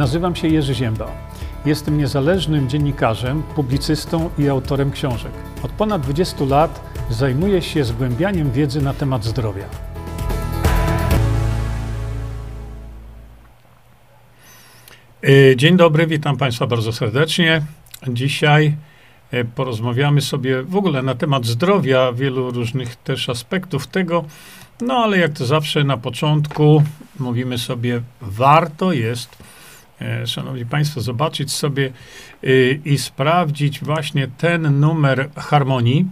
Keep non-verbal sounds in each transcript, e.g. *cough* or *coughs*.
Nazywam się Jerzy Ziemba. Jestem niezależnym dziennikarzem, publicystą i autorem książek. Od ponad 20 lat zajmuję się zgłębianiem wiedzy na temat zdrowia. E, dzień dobry, witam Państwa bardzo serdecznie. Dzisiaj e, porozmawiamy sobie w ogóle na temat zdrowia, wielu różnych też aspektów tego. No ale jak to zawsze na początku mówimy sobie, warto jest, Szanowni Państwo, zobaczyć sobie i sprawdzić właśnie ten numer harmonii.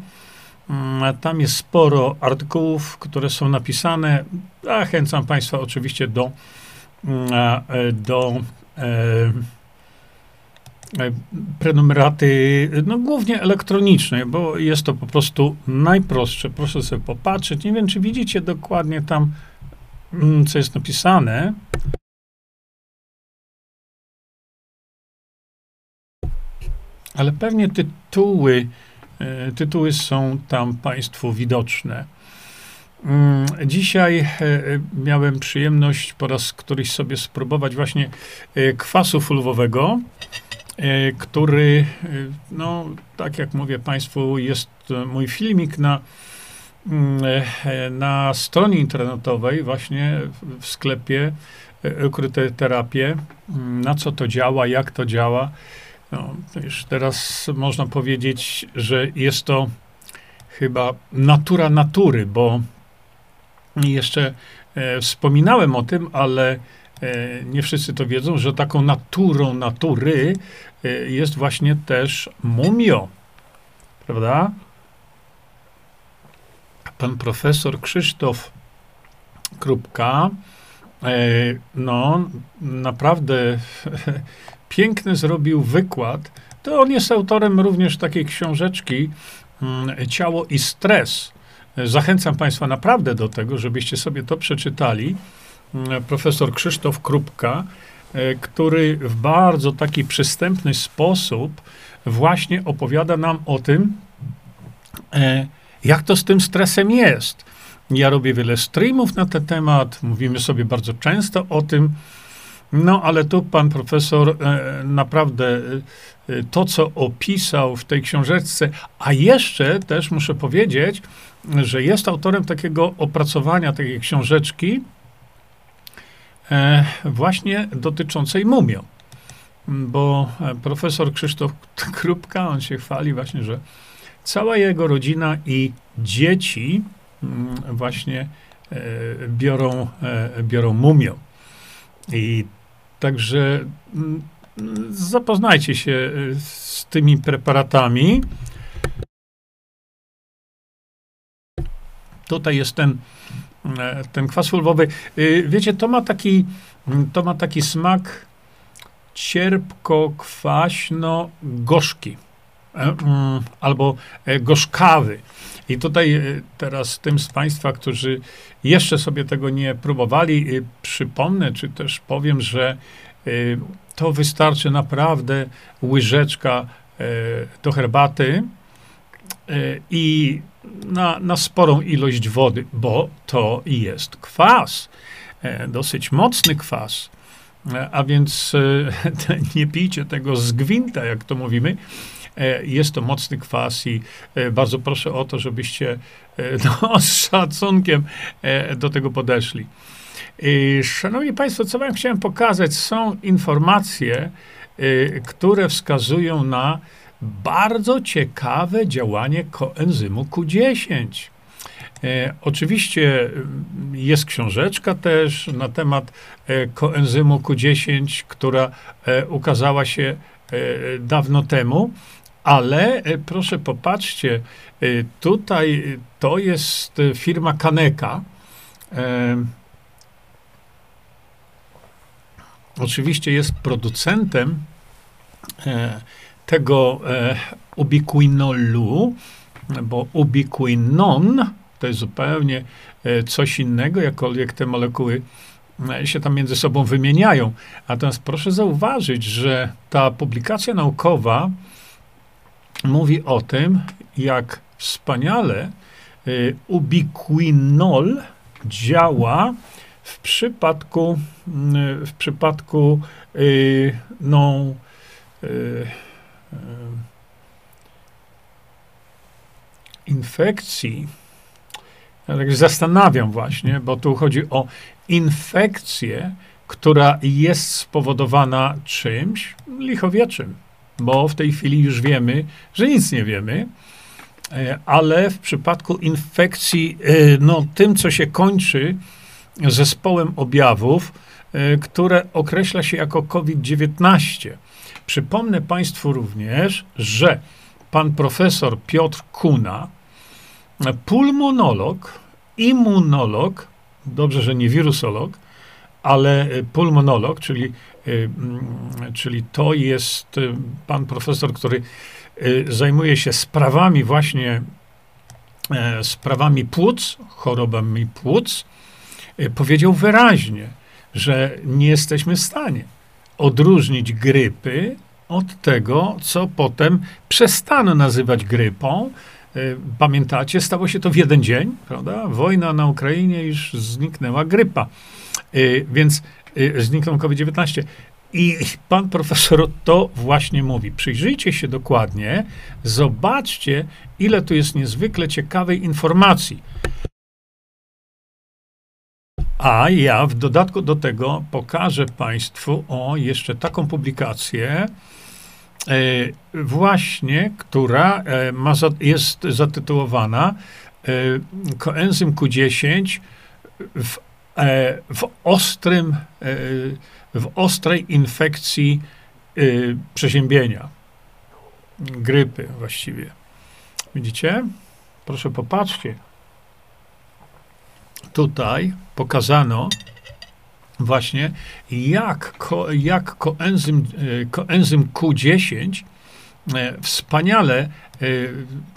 Mm, tam jest sporo artykułów, które są napisane. Zachęcam Państwa oczywiście do, mm, do E, e, prenumeraty, no głównie elektronicznej, bo jest to po prostu najprostsze. Proszę sobie popatrzeć. Nie wiem, czy widzicie dokładnie tam, mm, co jest napisane. Ale pewnie tytuły, e, tytuły są tam Państwu widoczne. Mm, dzisiaj e, miałem przyjemność po raz któryś sobie spróbować właśnie e, kwasu fulwowego, e, który, no, tak jak mówię Państwu, jest mój filmik na, mm, na stronie internetowej, właśnie w sklepie Ukryte Terapie, mm, na co to działa, jak to działa. No, już teraz można powiedzieć, że jest to chyba natura natury, bo jeszcze e, wspominałem o tym, ale e, nie wszyscy to wiedzą, że taką naturą natury e, jest właśnie też mumio. Prawda? Pan profesor Krzysztof Krupka, e, no, naprawdę *laughs* piękny zrobił wykład. To on jest autorem również takiej książeczki mm, Ciało i stres. Zachęcam Państwa naprawdę do tego, żebyście sobie to przeczytali. Mm, profesor Krzysztof Krupka, e, który w bardzo taki przystępny sposób właśnie opowiada nam o tym, e, jak to z tym stresem jest. Ja robię wiele streamów na ten temat, mówimy sobie bardzo często o tym, no ale tu pan profesor e, naprawdę to, co opisał w tej książeczce, a jeszcze też muszę powiedzieć, że jest autorem takiego opracowania, takiej książeczki, e, właśnie dotyczącej mumio. Bo e, profesor Krzysztof Krupka, on się chwali właśnie, że cała jego rodzina i dzieci mm, właśnie e, biorą, biorą mumio. I także mm, zapoznajcie się z tymi preparatami. Tutaj jest ten, e, ten kwas fulwowy. Y, wiecie, to ma taki, to ma taki smak cierpko-kwaśno-gorzki e, mm, albo e, gorzkawy. I tutaj teraz tym z Państwa, którzy jeszcze sobie tego nie próbowali, przypomnę, czy też powiem, że to wystarczy naprawdę łyżeczka do herbaty i na, na sporą ilość wody, bo to jest kwas. E, dosyć mocny kwas. E, a więc e, *laughs* nie pijcie tego z gwinta, jak to mówimy. Jest to mocny kwas i bardzo proszę o to, żebyście *laughs* no, z szacunkiem do tego podeszli. Szanowni Państwo, co Wam chciałem pokazać, są informacje, które wskazują na bardzo ciekawe działanie koenzymu Q10. E, oczywiście mm, jest książeczka też na temat e, koenzymu Q10, która e, ukazała się e, dawno temu, ale e, proszę popatrzcie, e, tutaj to jest firma Kaneka. Oczywiście jest producentem tego e, ubiquinolu, bo ubiquinon to jest zupełnie e, coś innego, jakkolwiek te molekuły e, się tam między sobą wymieniają. Natomiast proszę zauważyć, że ta publikacja naukowa mówi o tym, jak wspaniale e, ubiquinol działa w przypadku, mm, w przypadku y, no, y, infekcji, ja tak zastanawiam właśnie, bo tu chodzi o infekcję, która jest spowodowana czymś lichowieczym, bo w tej chwili już wiemy, że nic nie wiemy, e, ale w przypadku infekcji, e, no tym, co się kończy zespołem objawów, e, które określa się jako COVID-19. Przypomnę Państwu również, że pan profesor Piotr Kuna, pulmonolog, immunolog, dobrze, że nie wirusolog, ale e, pulmonolog, czyli, e, mm, czyli to jest e, pan profesor, który zajmuje się sprawami właśnie, sprawami płuc, chorobami płuc, powiedział wyraźnie, że nie jesteśmy w stanie odróżnić grypy od tego, co potem przestano nazywać grypą, pamiętacie, stało się to w jeden dzień, prawda? Wojna na Ukrainie już zniknęła grypa, więc e, zniknął COVID-19. I pan profesor to właśnie mówi. Przyjrzyjcie się dokładnie, zobaczcie, ile tu jest niezwykle ciekawej informacji. A ja w dodatku do tego pokażę Państwu o jeszcze taką publikację, E, właśnie, która e, ma, jest zatytułowana e, koenzym Q10 w, w ostrym, w ostrej infekcji przeziębienia, grypy właściwie. Widzicie? Proszę popatrzcie. Tutaj pokazano, właśnie, jak, ko, jak koenzym, e, koenzym Q10 e, wspaniale e,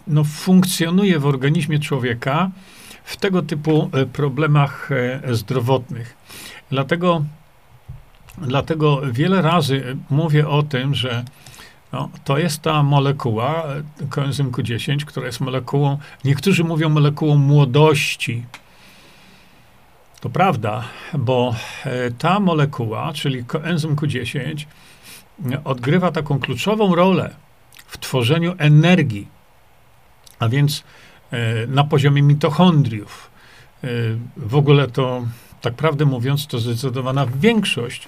no, funkcjonuje w organizmie człowieka w tego typu problemach zdrowotnych. Dlatego, dlatego wiele razy mówię o tym, że no, to jest ta molekuła, koenzym Q10, która jest molekułą, niektórzy mówią molekułą młodości, to prawda, bo e, ta molekuła, czyli koenzym Q10, odgrywa taką kluczową rolę w tworzeniu energii, a więc e, na poziomie mitochondriów. E, w ogóle to, tak prawdę mówiąc, to zdecydowana większość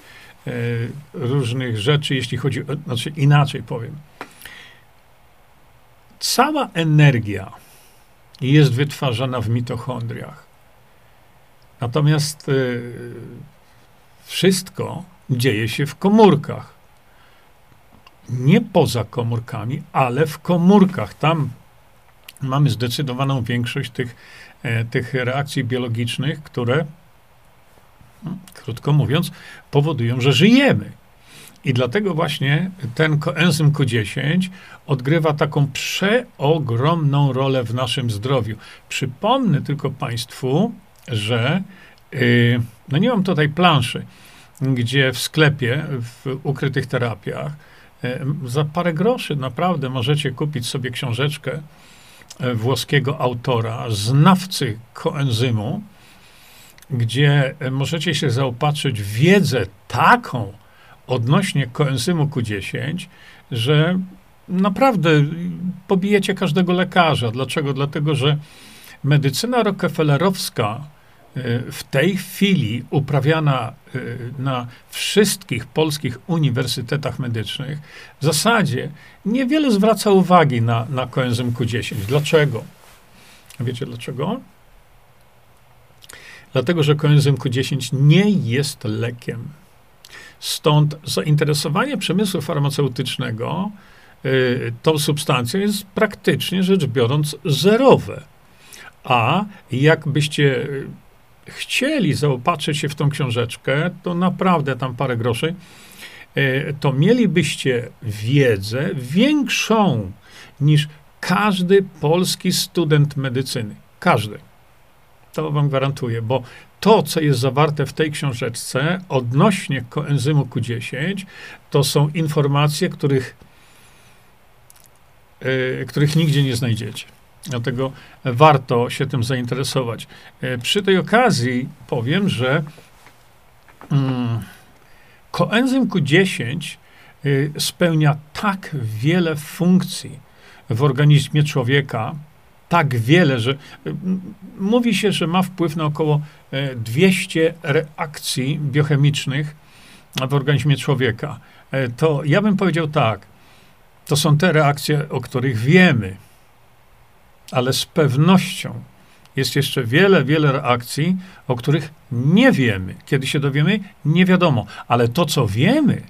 różnych rzeczy, jeśli chodzi o, znaczy inaczej powiem. Cała energia jest wytwarzana w mitochondriach. Natomiast wszystko dzieje się w komórkach. Nie poza komórkami, ale w komórkach. Tam mamy zdecydowaną większość tych, e, tych reakcji biologicznych, które, no, krótko mówiąc, powodują, że żyjemy. I dlatego właśnie ten koenzym Q10 odgrywa taką przeogromną rolę w naszym zdrowiu. Przypomnę tylko Państwu, że yy, no nie mam tutaj planszy, gdzie w sklepie, w ukrytych terapiach, yy, za parę groszy naprawdę możecie kupić sobie książeczkę włoskiego autora, znawcy koenzymu, gdzie możecie się zaopatrzyć w wiedzę taką odnośnie koenzymu Q10, że naprawdę pobijecie każdego lekarza. Dlaczego? Dlatego, że medycyna rockefellerowska w tej chwili uprawiana y, na wszystkich polskich uniwersytetach medycznych, w zasadzie niewiele zwraca uwagi na, na koenzym Q10. Dlaczego? Wiecie dlaczego? Dlatego, że koenzym Q10 nie jest lekiem. Stąd zainteresowanie przemysłu farmaceutycznego y, tą substancją jest praktycznie rzecz biorąc zerowe. A jakbyście chcieli zaopatrzyć się w tą książeczkę, to naprawdę tam parę groszy, e, to mielibyście wiedzę większą niż każdy polski student medycyny. Każdy. To wam gwarantuję, bo to, co jest zawarte w tej książeczce odnośnie koenzymu Q10, to są informacje, których, yy, których nigdzie nie znajdziecie. Dlatego warto się tym zainteresować. E, przy tej okazji powiem, że mm, koenzym Q10 y, spełnia tak wiele funkcji w organizmie człowieka, tak wiele, że y, mówi się, że ma wpływ na około 200 e, reakcji biochemicznych w organizmie człowieka. E, to ja bym powiedział tak, to są te reakcje, o których wiemy, ale z pewnością jest jeszcze wiele, wiele reakcji, o których nie wiemy. Kiedy się dowiemy, nie wiadomo, ale to, co wiemy,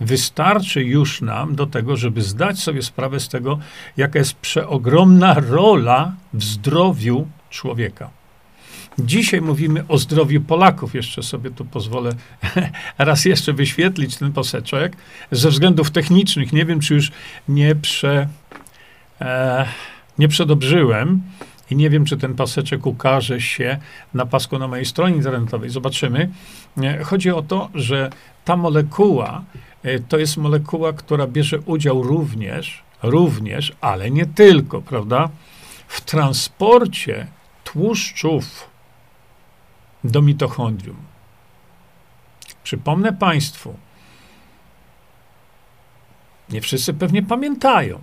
wystarczy już nam do tego, żeby zdać sobie sprawę z tego, jaka jest przeogromna rola w zdrowiu człowieka. Dzisiaj mówimy o zdrowiu Polaków. Jeszcze sobie tu pozwolę *laughs* raz jeszcze wyświetlić ten poseczek. Ze względów technicznych, nie wiem, czy już nie, prze, e, nie przedobrzyłem i nie wiem, czy ten paseczek ukaże się na pasku na mojej stronie internetowej. Zobaczymy. Chodzi o to, że ta molekuła e, to jest molekuła, która bierze udział również, również, ale nie tylko, prawda, w transporcie tłuszczów do mitochondrium. Przypomnę Państwu, nie wszyscy pewnie pamiętają,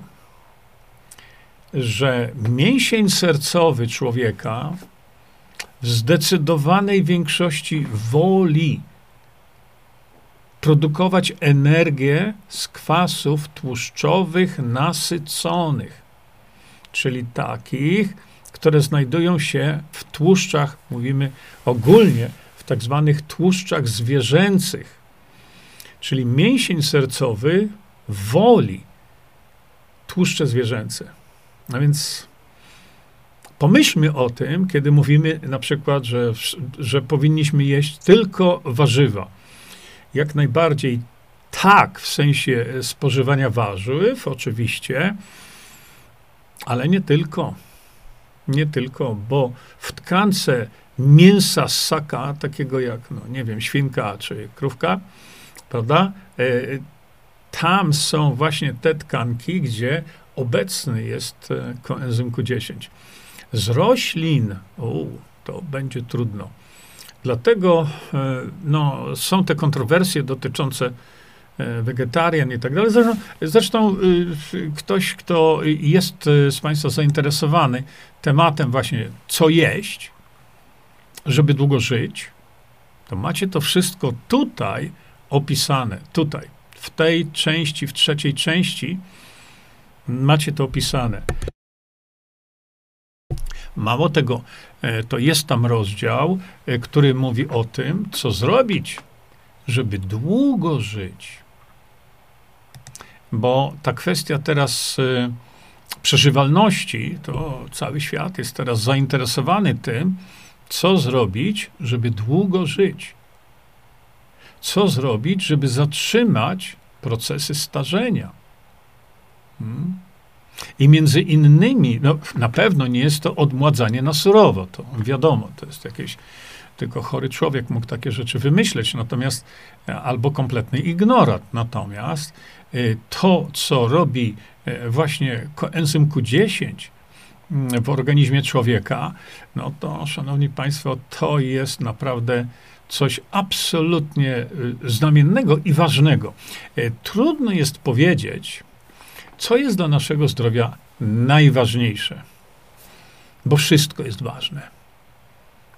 że mięsień sercowy człowieka w zdecydowanej większości woli produkować energię z kwasów tłuszczowych nasyconych, czyli takich, które znajdują się w tłuszczach, mówimy ogólnie, w tak zwanych tłuszczach zwierzęcych. Czyli mięsień sercowy woli tłuszcze zwierzęce. A więc pomyślmy o tym, kiedy mówimy na przykład, że, że powinniśmy jeść tylko warzywa. Jak najbardziej tak, w sensie spożywania warzyw, oczywiście, ale nie tylko. Nie tylko, bo w tkance mięsa ssaka, takiego jak, no nie wiem, świnka czy krówka, prawda? E, tam są właśnie te tkanki, gdzie obecny jest e, koenzym Q10. Z roślin, u, to będzie trudno. Dlatego e, no, są te kontrowersje dotyczące E, wegetarian i tak dalej. Zresztą, zresztą ktoś, kto jest z Państwa zainteresowany tematem właśnie, co jeść, żeby długo żyć, to macie to wszystko tutaj opisane, tutaj, w tej części, w trzeciej części macie to opisane. Mało tego, e, to jest tam rozdział, e, który mówi o tym, co zrobić, żeby długo żyć bo ta kwestia teraz y, przeżywalności, to cały świat jest teraz zainteresowany tym, co zrobić, żeby długo żyć. Co zrobić, żeby zatrzymać procesy starzenia. I między innymi, no, na pewno nie jest to odmładzanie na surowo, to wiadomo, to jest jakieś tylko chory człowiek mógł takie rzeczy wymyśleć, natomiast albo kompletny ignorat. Natomiast y, to, co robi y, właśnie koenzym Q10 mm, w organizmie człowieka, no to, szanowni państwo, to jest naprawdę coś absolutnie y, znamiennego i ważnego. Trudno jest powiedzieć, co jest dla naszego zdrowia najważniejsze, bo wszystko jest ważne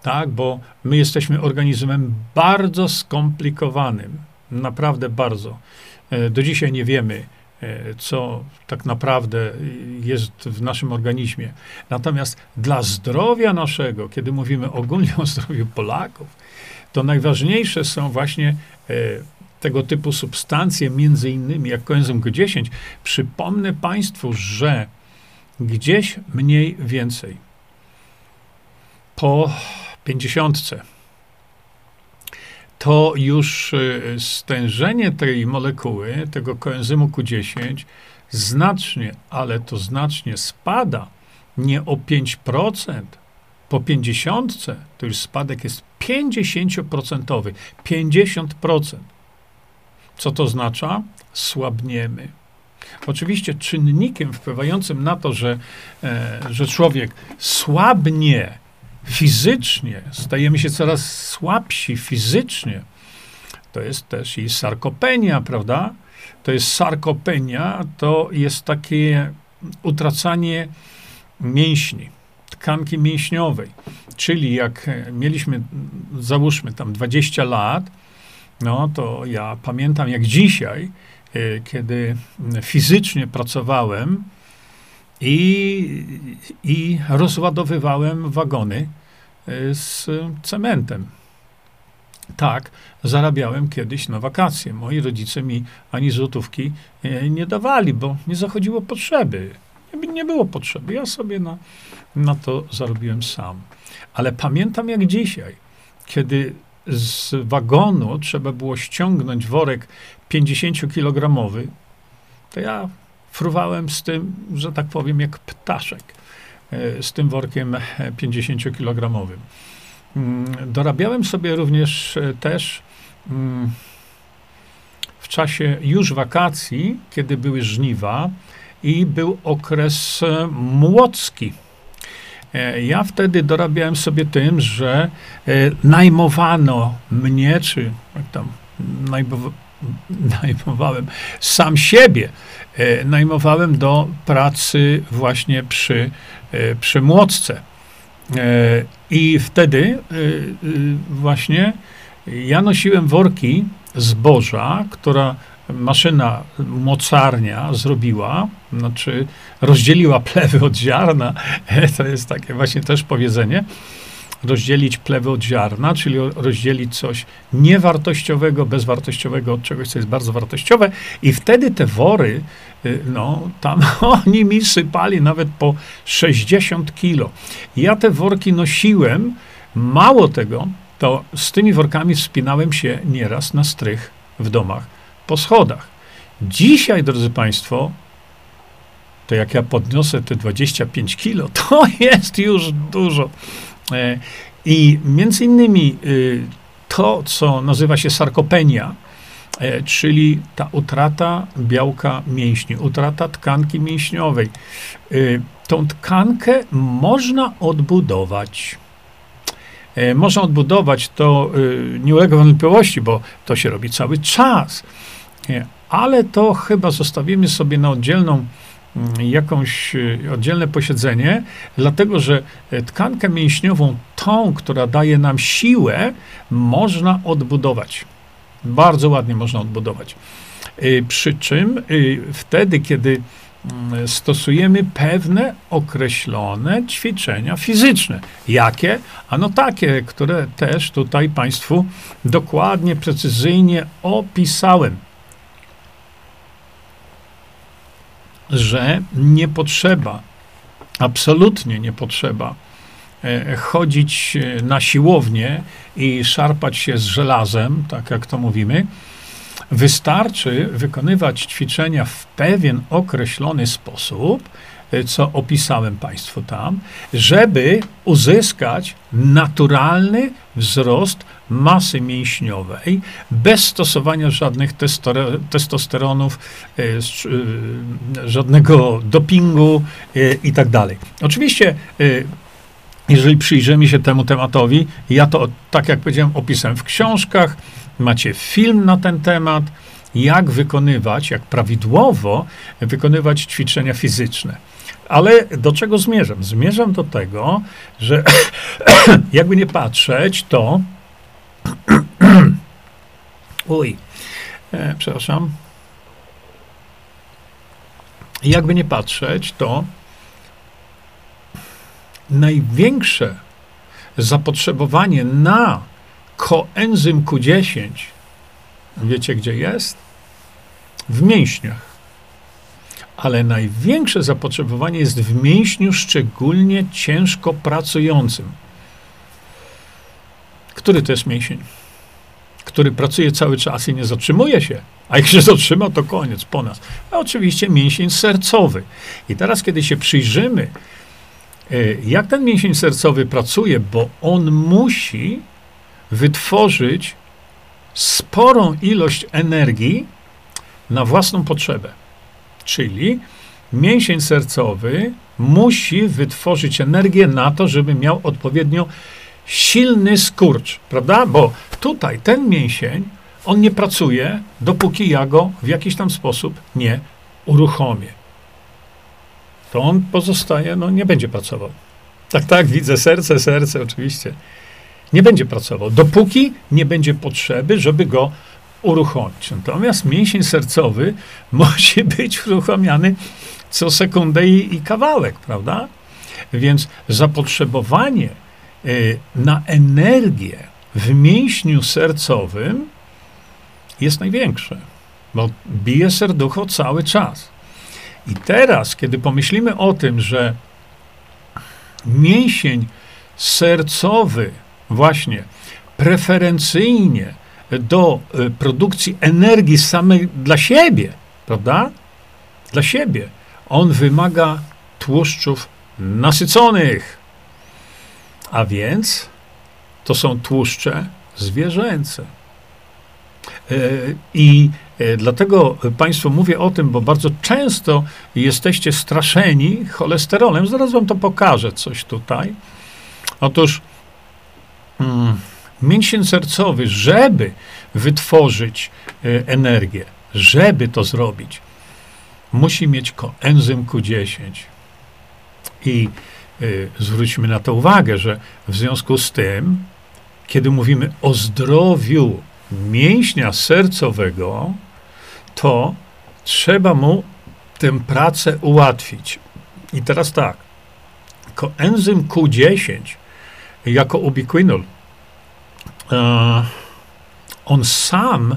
tak? Bo my jesteśmy organizmem bardzo skomplikowanym, naprawdę bardzo. E, do dzisiaj nie wiemy, e, co tak naprawdę jest w naszym organizmie. Natomiast dla zdrowia naszego, kiedy mówimy ogólnie o zdrowiu Polaków, to najważniejsze są właśnie e, tego typu substancje, między innymi jak koenzym Q10. Przypomnę Państwu, że gdzieś mniej więcej po pięćdziesiątce, to już y, stężenie tej molekuły, tego koenzymu Q10, znacznie, ale to znacznie spada. Nie o 5%. Po 50 to już spadek jest 50%. 50%. Co to oznacza? Słabniemy. Oczywiście czynnikiem wpływającym na to, że, e, że człowiek słabnie fizycznie, stajemy się coraz słabsi fizycznie. To jest też i sarkopenia, prawda? To jest sarkopenia, to jest takie utracanie mięśni, tkanki mięśniowej. Czyli jak mieliśmy, załóżmy tam 20 lat, no to ja pamiętam jak dzisiaj, e, kiedy fizycznie pracowałem i, i rozładowywałem wagony e, z cementem. Tak, zarabiałem kiedyś na wakacje. Moi rodzice mi ani złotówki e, nie dawali, bo nie zachodziło potrzeby. Nie było potrzeby. Ja sobie na, na to zarobiłem sam. Ale pamiętam jak dzisiaj, kiedy z wagonu trzeba było ściągnąć worek 50-kilogramowy, to ja fruwałem z tym, że tak powiem, jak ptaszek, e, z tym workiem 50-kilogramowym. Mm, dorabiałem sobie również e, też mm, w czasie już wakacji, kiedy były żniwa i był okres e, młocki. E, ja wtedy dorabiałem sobie tym, że najmowano mnie, czy jak tam najmowałem sam siebie, najmowałem do pracy właśnie przy, przy młotce. E, I wtedy e, e, właśnie ja nosiłem worki zboża, która maszyna mocarnia zrobiła, znaczy rozdzieliła plewy od ziarna. *laughs* To jest takie właśnie też powiedzenie rozdzielić plewy od ziarna, czyli rozdzielić coś niewartościowego, bezwartościowego od czegoś, co jest bardzo wartościowe. I wtedy te wory, y, no, tam *laughs* oni mi sypali nawet po 60 kilo. Ja te worki nosiłem, mało tego, to z tymi workami wspinałem się nieraz na strych w domach po schodach. Dzisiaj, drodzy Państwo, to jak ja podniosę te 25 kilo, *laughs* to jest już dużo. E, I między innymi y, to, co nazywa się sarkopenia, e, czyli ta utrata białka mięśni, utrata tkanki mięśniowej. Y, tą tkankę można odbudować. E, można odbudować, to y, nie ulega wątpliwości, bo to się robi cały czas. Ale to chyba zostawimy sobie na oddzielną Mm, jakąś e, oddzielne posiedzenie, dlatego że e, tkankę mięśniową, tą, która daje nam siłę, można odbudować. Bardzo ładnie można odbudować. E, przy czym wtedy, kiedy mm, stosujemy pewne określone ćwiczenia fizyczne. Jakie? Ano takie, które też tutaj Państwu dokładnie, precyzyjnie opisałem. Że nie potrzeba, absolutnie nie potrzeba e, chodzić e, na siłownię i szarpać się z żelazem, tak jak to mówimy. Wystarczy wykonywać ćwiczenia w pewien określony sposób, e, co opisałem Państwu tam, żeby uzyskać naturalny wzrost masy mięśniowej, bez stosowania żadnych testosteronów, e, e, żadnego dopingu e, i tak dalej. Oczywiście, jeżeli przyjrzymy się temu tematowi, ja to, tak jak powiedziałem, opisałem w książkach, macie film na ten temat, jak wykonywać, jak prawidłowo wykonywać ćwiczenia fizyczne. Ale do czego zmierzam? Zmierzam do tego, że *coughs* jakby nie patrzeć, to *clears throat* Uj, e, przepraszam. Jakby nie patrzeć, to największe zapotrzebowanie na koenzym Q10, wiecie gdzie jest? W mięśniach. Ale największe zapotrzebowanie jest w mięśniu, szczególnie ciężko pracującym. Który to jest mięsień? Który pracuje cały czas i nie zatrzymuje się. A jak się *laughs* zatrzyma, to koniec, po nas. A oczywiście mięsień sercowy. I teraz, kiedy się przyjrzymy, e, jak ten mięsień sercowy pracuje, bo on musi wytworzyć sporą ilość energii na własną potrzebę. Czyli mięsień sercowy musi wytworzyć energię na to, żeby miał odpowiednio silny skurcz, prawda? Bo tutaj ten mięsień, on nie pracuje, dopóki ja go w jakiś tam sposób nie uruchomię. To on pozostaje, no nie będzie pracował. Tak, tak, widzę serce, serce, oczywiście. Nie będzie pracował, dopóki nie będzie potrzeby, żeby go uruchomić. Natomiast mięsień sercowy *laughs* musi być uruchamiany co sekundę i, i kawałek, prawda? Więc zapotrzebowanie na energię w mięśniu sercowym jest największe, bo bije serducho cały czas. I teraz, kiedy pomyślimy o tym, że mięsień sercowy właśnie preferencyjnie do y, produkcji energii samej dla siebie, prawda? Dla siebie. On wymaga tłuszczów nasyconych. A więc to są tłuszcze zwierzęce. E, I e, dlatego Państwu mówię o tym, bo bardzo często jesteście straszeni cholesterolem. Zaraz Wam to pokażę, coś tutaj. Otóż mm, mięsień sercowy, żeby wytworzyć e, energię, żeby to zrobić, musi mieć koenzym Q10. I zwróćmy na to uwagę, że w związku z tym, kiedy mówimy o zdrowiu mięśnia sercowego, to trzeba mu tę pracę ułatwić. I teraz tak, koenzym Q10 jako ubiquinol, e, on sam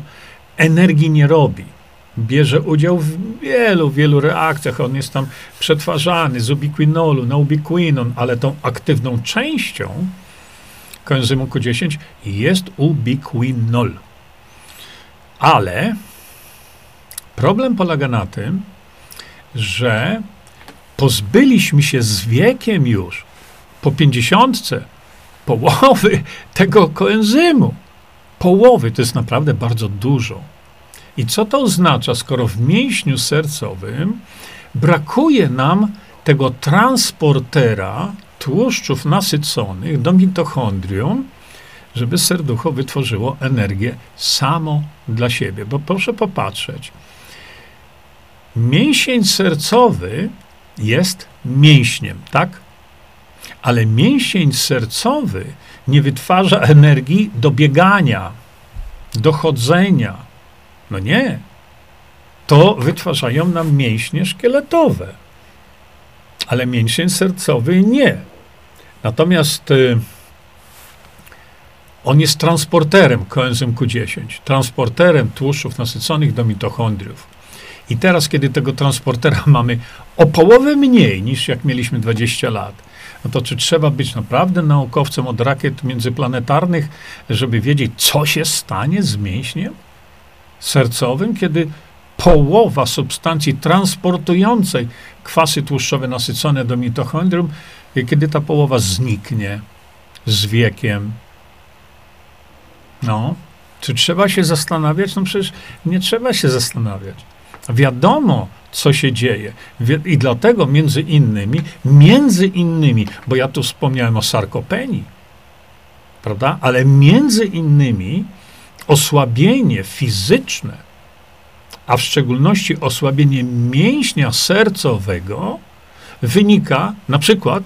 energii nie robi bierze udział w wielu, wielu reakcjach. On jest tam przetwarzany z ubiquinolu na ubiquinon, ale tą aktywną częścią koenzymu Q10 jest ubiquinol. Ale problem polega na tym, że pozbyliśmy się z wiekiem już po pięćdziesiątce połowy tego koenzymu. Połowy to jest naprawdę bardzo dużo. I co to oznacza, skoro w mięśniu sercowym brakuje nam tego transportera tłuszczów nasyconych do mitochondrium, żeby serducho wytworzyło energię samo dla siebie. Bo proszę popatrzeć, mięsień sercowy jest mięśniem, tak? Ale mięsień sercowy nie wytwarza energii do biegania, do chodzenia, no nie. To wytwarzają nam mięśnie szkieletowe, ale mięsień sercowy nie. Natomiast y, on jest transporterem koenzym Q10, transporterem tłuszczów nasyconych do mitochondriów. I teraz, kiedy tego transportera *laughs* mamy o połowę mniej niż jak mieliśmy 20 lat, no to czy trzeba być naprawdę naukowcem od rakiet międzyplanetarnych, żeby wiedzieć, co się stanie z mięśniem? Sercowym, kiedy połowa substancji transportującej kwasy tłuszczowe nasycone do mitochondrium, kiedy ta połowa zniknie z wiekiem. No, czy trzeba się zastanawiać? No przecież nie trzeba się zastanawiać. Wiadomo, co się dzieje. I dlatego między innymi, między innymi, bo ja tu wspomniałem o sarkopenii, prawda? Ale między innymi osłabienie fizyczne, a w szczególności osłabienie mięśnia sercowego, wynika na przykład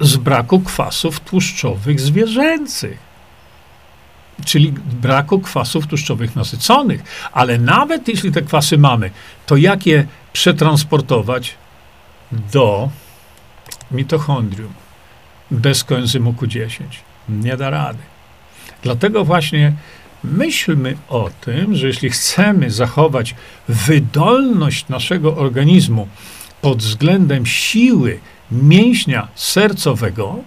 z braku kwasów tłuszczowych zwierzęcych, czyli braku kwasów tłuszczowych nasyconych. Ale nawet jeśli te kwasy mamy, to jak je przetransportować do mitochondrium bez koenzymu Q10? Nie da rady. Dlatego właśnie Myślmy o tym, że jeśli chcemy zachować wydolność naszego organizmu pod względem siły mięśnia sercowego,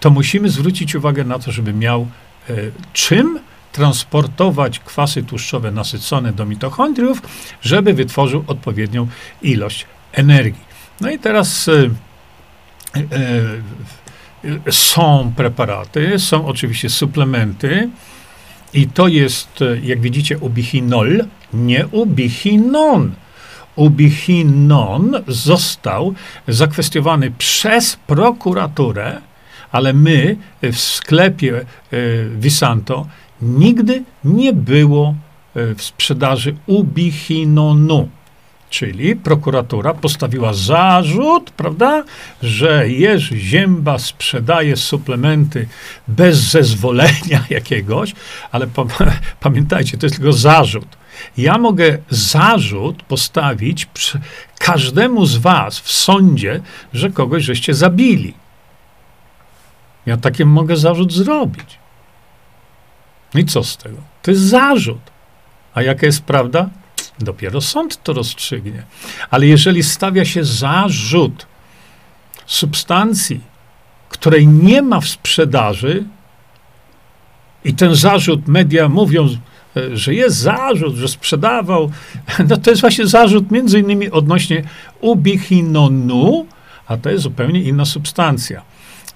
to musimy zwrócić uwagę na to, żeby miał e, czym transportować kwasy tłuszczowe nasycone do mitochondriów, żeby wytworzył odpowiednią ilość energii. No i teraz e, e, są preparaty, są oczywiście suplementy i to jest, jak widzicie, ubichinol, nie ubichinon. ubichinon został zakwestiowany przez prokuraturę, ale my w sklepie Visanto nigdy nie było w sprzedaży ubichinonu. Czyli prokuratura postawiła zarzut, prawda, że Jerzy Zięba sprzedaje suplementy bez zezwolenia *laughs* jakiegoś, ale pa *laughs* pamiętajcie, to jest tylko zarzut. Ja mogę zarzut postawić każdemu z was w sądzie, że kogoś żeście zabili. Ja takie mogę zarzut zrobić. No i co z tego? To jest zarzut. A jaka jest prawda? Dopiero sąd to rozstrzygnie. Ale jeżeli stawia się zarzut substancji, której nie ma w sprzedaży, i ten zarzut media mówią, że jest zarzut, że sprzedawał, *laughs* no to jest właśnie zarzut między innymi odnośnie ubichinonu, a to jest zupełnie inna substancja.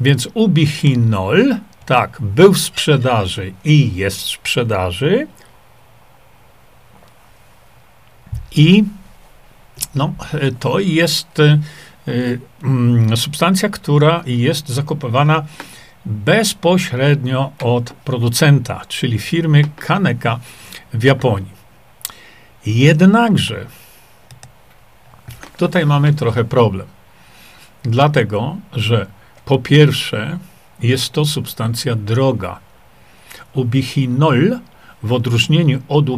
Więc ubichinol, tak, był w sprzedaży i jest w sprzedaży, I no, to jest y, y, substancja, która jest zakupywana bezpośrednio od producenta, czyli firmy Kaneka w Japonii. Jednakże tutaj mamy trochę problem. Dlatego, że po pierwsze jest to substancja droga. Ubichinol w odróżnieniu od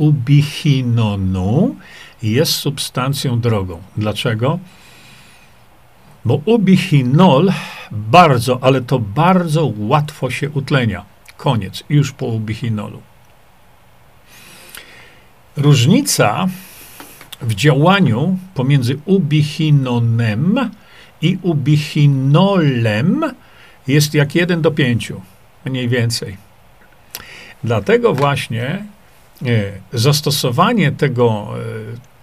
ubichinonu jest substancją drogą. Dlaczego? Bo ubichinol bardzo, ale to bardzo łatwo się utlenia. Koniec, już po ubichinolu. Różnica w działaniu pomiędzy ubichinonem i ubichinolem jest jak 1 do 5, mniej więcej. Dlatego właśnie zastosowanie tego e,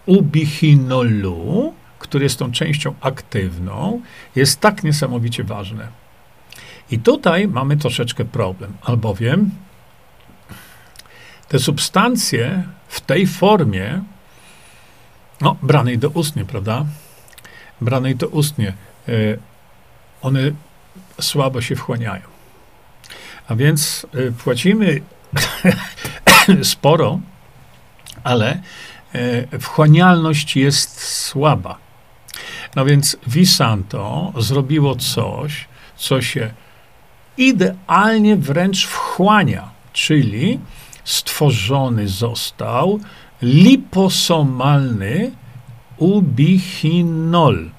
ubichinolu, który jest tą częścią aktywną, jest tak niesamowicie ważne. I tutaj mamy troszeczkę problem, albowiem te substancje w tej formie, no, branej do ustnie, prawda? Branej do ustnie, e, one słabo się wchłaniają. A więc e, płacimy *coughs* sporo, ale e, wchłanialność jest słaba. No więc Visanto zrobiło coś, co się idealnie wręcz wchłania, czyli stworzony został liposomalny ubichinol.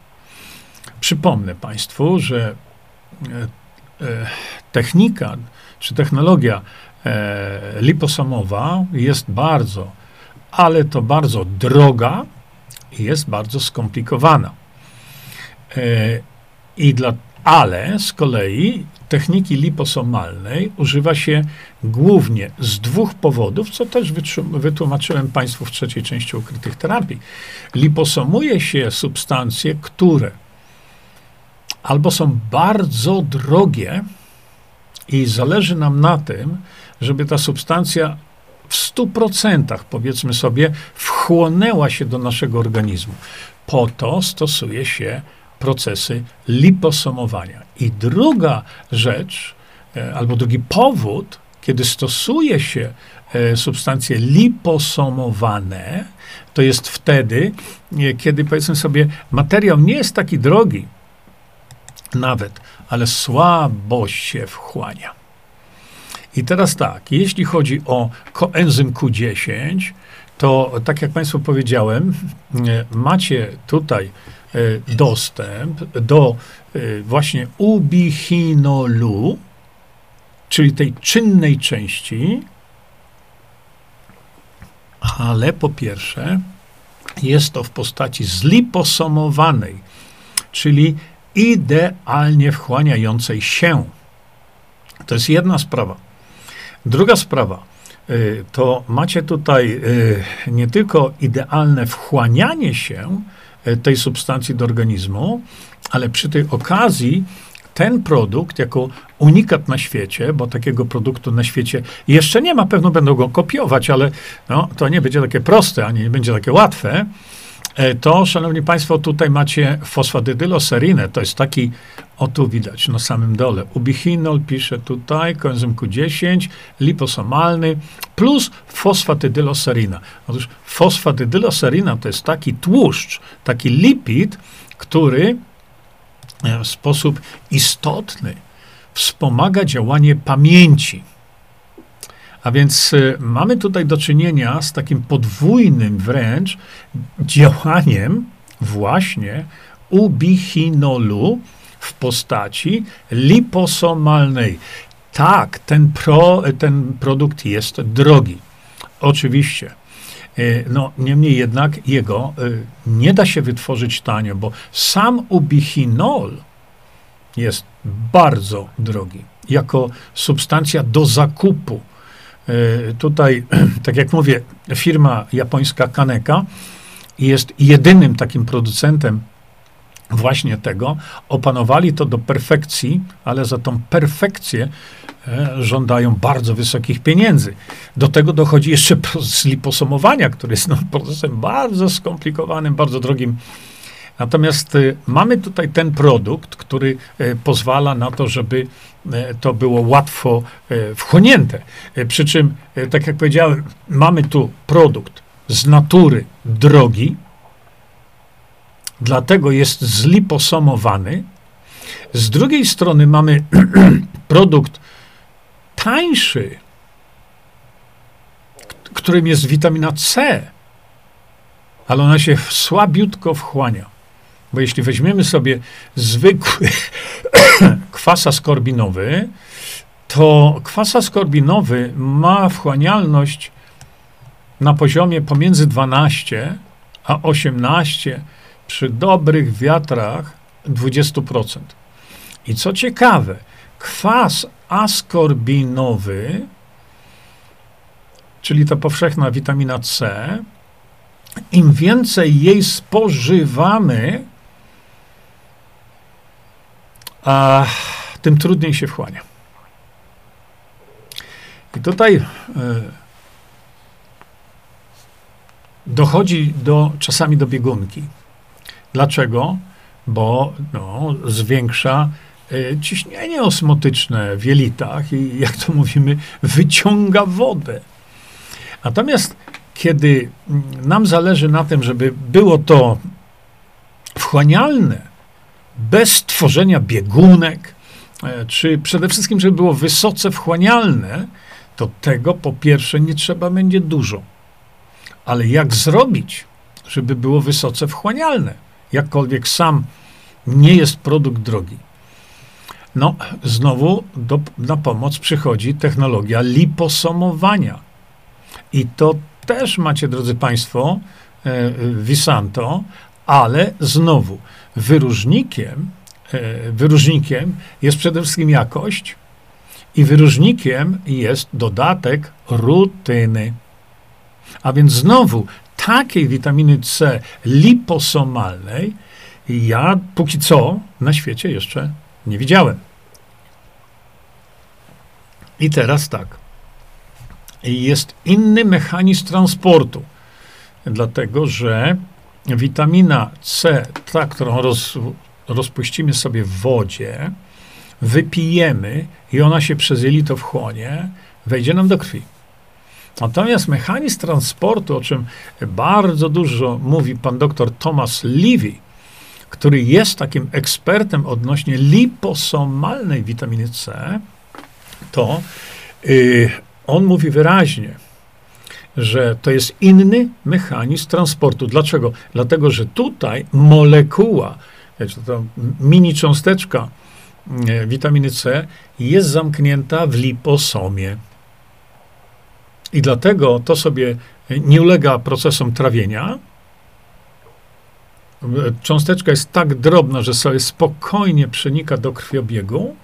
Przypomnę Państwu, że e, e, technika czy technologia liposomowa jest bardzo, ale to bardzo droga i jest bardzo skomplikowana. E, I dla, ale z kolei techniki liposomalnej używa się głównie z dwóch powodów, co też wytłumaczyłem Państwu w trzeciej części ukrytych terapii. Liposomuje się substancje, które albo są bardzo drogie i zależy nam na tym, żeby ta substancja w 100% powiedzmy sobie wchłonęła się do naszego organizmu. Po to stosuje się procesy liposomowania. I druga rzecz, e, albo drugi powód, kiedy stosuje się e, substancje liposomowane, to jest wtedy, e, kiedy powiedzmy sobie, materiał nie jest taki drogi, nawet, ale słabo się wchłania. I teraz tak, jeśli chodzi o koenzym Q10, to tak jak Państwu powiedziałem, e, macie tutaj e, dostęp do e, właśnie ubichinolu, czyli tej czynnej części, ale po pierwsze jest to w postaci zliposomowanej, czyli idealnie wchłaniającej się. To jest jedna sprawa. Druga sprawa, y, to macie tutaj y, nie tylko idealne wchłanianie się y, tej substancji do organizmu, ale przy tej okazji ten produkt jako unikat na świecie, bo takiego produktu na świecie jeszcze nie ma, pewno będą go kopiować, ale no, to nie będzie takie proste, ani nie będzie takie łatwe, to, szanowni państwo, tutaj macie fosfatydyloserinę. To jest taki, o tu widać, na samym dole. Ubichinol pisze tutaj, koenzym Q10, liposomalny, plus fosfatydyloserina. Otóż fosfatydyloserina to jest taki tłuszcz, taki lipid, który e, w sposób istotny wspomaga działanie pamięci. A więc y, mamy tutaj do czynienia z takim podwójnym wręcz działaniem właśnie ubichinolu w postaci liposomalnej. Tak, ten, pro, ten produkt jest drogi. Oczywiście. Y, no, niemniej jednak jego y, nie da się wytworzyć tanio, bo sam ubichinol jest bardzo drogi jako substancja do zakupu. E, tutaj, *clears throat* tak jak mówię, firma japońska Kaneka jest jedynym takim producentem właśnie tego. Opanowali to do perfekcji, ale za tą perfekcję e, żądają bardzo wysokich pieniędzy. Do tego dochodzi jeszcze *laughs* proces liposomowania, który jest no, procesem bardzo skomplikowanym, bardzo drogim Natomiast y, mamy tutaj ten produkt, który pozwala na to, żeby to było łatwo wchłonięte. Przy czym, tak jak powiedziałem, mamy tu produkt z natury drogi, dlatego jest zliposomowany. Z drugiej strony mamy *clears throat* produkt tańszy, którym jest witamina C, ale ona się słabiutko wchłania. Bo jeśli weźmiemy sobie zwykły *coughs* kwas askorbinowy, to kwas askorbinowy ma wchłanialność na poziomie pomiędzy 12 a 18 przy dobrych wiatrach 20%. I co ciekawe, kwas askorbinowy, czyli ta powszechna witamina C, im więcej jej spożywamy, a tym trudniej się wchłania. I tutaj y, dochodzi do, czasami do biegunki. Dlaczego? Bo no, zwiększa y, ciśnienie osmotyczne w jelitach i, jak to mówimy, wyciąga wodę. Natomiast kiedy nam zależy na tym, żeby było to wchłanialne, bez tworzenia biegunek, e, czy przede wszystkim, żeby było wysoce wchłanialne, to tego po pierwsze nie trzeba będzie dużo. Ale jak zrobić, żeby było wysoce wchłanialne? Jakkolwiek sam nie jest produkt drogi. No, znowu do, na pomoc przychodzi technologia liposomowania. I to też macie, drodzy Państwo, e, Visanto, ale znowu wyróżnikiem, e, wyróżnikiem jest przede wszystkim jakość i wyróżnikiem jest dodatek rutyny. A więc znowu takiej witaminy C liposomalnej ja póki co na świecie jeszcze nie widziałem. I teraz tak. Jest inny mechanizm transportu, dlatego że witamina C, ta, którą roz, rozpuścimy sobie w wodzie, wypijemy i ona się przez jelito wchłonie, wejdzie nam do krwi. Natomiast mechanizm transportu, o czym bardzo dużo mówi pan dr Thomas Levy, który jest takim ekspertem odnośnie liposomalnej witaminy C, to yy, on mówi wyraźnie, że to jest inny mechanizm transportu. Dlaczego? Dlatego, że tutaj molekuła, to mini cząsteczka e, witaminy C jest zamknięta w liposomie. I dlatego to sobie nie ulega procesom trawienia. Cząsteczka jest tak drobna, że sobie spokojnie przenika do krwiobiegu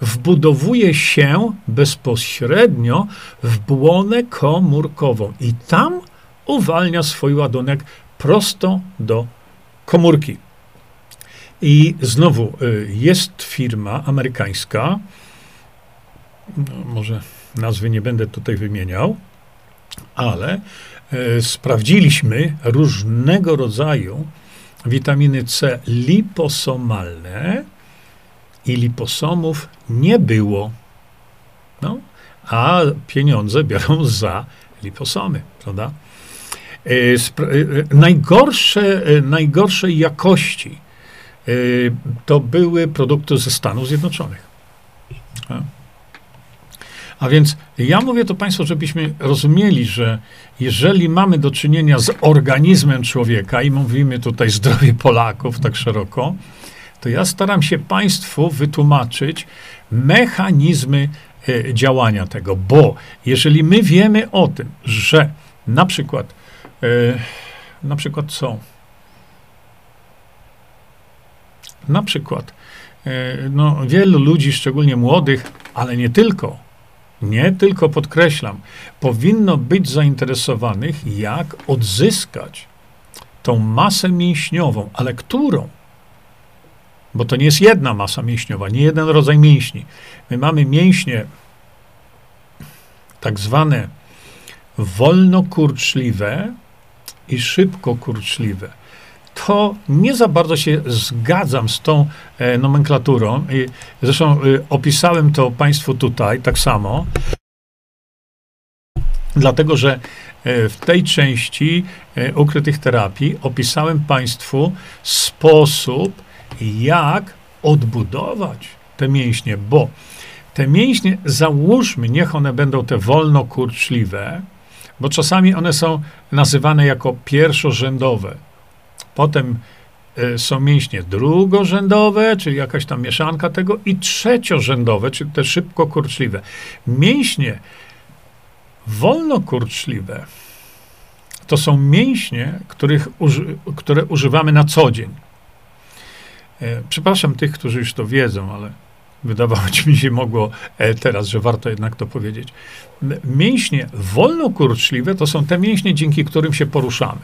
wbudowuje się bezpośrednio w błonę komórkową i tam uwalnia swój ładunek prosto do komórki. I znowu y, jest firma amerykańska, no może nazwy nie będę tutaj wymieniał, ale e, sprawdziliśmy różnego rodzaju witaminy C liposomalne i liposomów nie było. No, a pieniądze biorą za liposomy, prawda? E, e, najgorsze, e, najgorszej jakości to były produkty ze Stanów Zjednoczonych. A więc ja mówię to Państwu, żebyśmy rozumieli, że jeżeli mamy do czynienia z organizmem człowieka i mówimy tutaj zdrowie Polaków tak szeroko, to ja staram się Państwu wytłumaczyć mechanizmy działania tego, bo jeżeli my wiemy o tym, że na przykład, na przykład co? Na przykład, no, wielu ludzi, szczególnie młodych, ale nie tylko, nie tylko podkreślam, powinno być zainteresowanych, jak odzyskać tą masę mięśniową, ale którą? Bo to nie jest jedna masa mięśniowa, nie jeden rodzaj mięśni. My mamy mięśnie tak zwane wolnokurczliwe i szybkokurczliwe to nie za bardzo się zgadzam z tą e, nomenklaturą. I zresztą e, opisałem to Państwu tutaj tak samo, dlatego że e, w tej części e, ukrytych terapii opisałem Państwu sposób, jak odbudować te mięśnie, bo te mięśnie, załóżmy, niech one będą te wolnokurczliwe, bo czasami one są nazywane jako pierwszorzędowe Potem e, są mięśnie drugorzędowe, czyli jakaś tam mieszanka tego, i trzeciorzędowe, czyli te szybko kurczliwe. Mięśnie wolnokurczliwe to są mięśnie, których które używamy na co dzień. E, przepraszam tych, którzy już to wiedzą, ale wydawało mi się mogło e, teraz, że warto jednak to powiedzieć. Mięśnie wolnokurczliwe to są te mięśnie, dzięki którym się poruszamy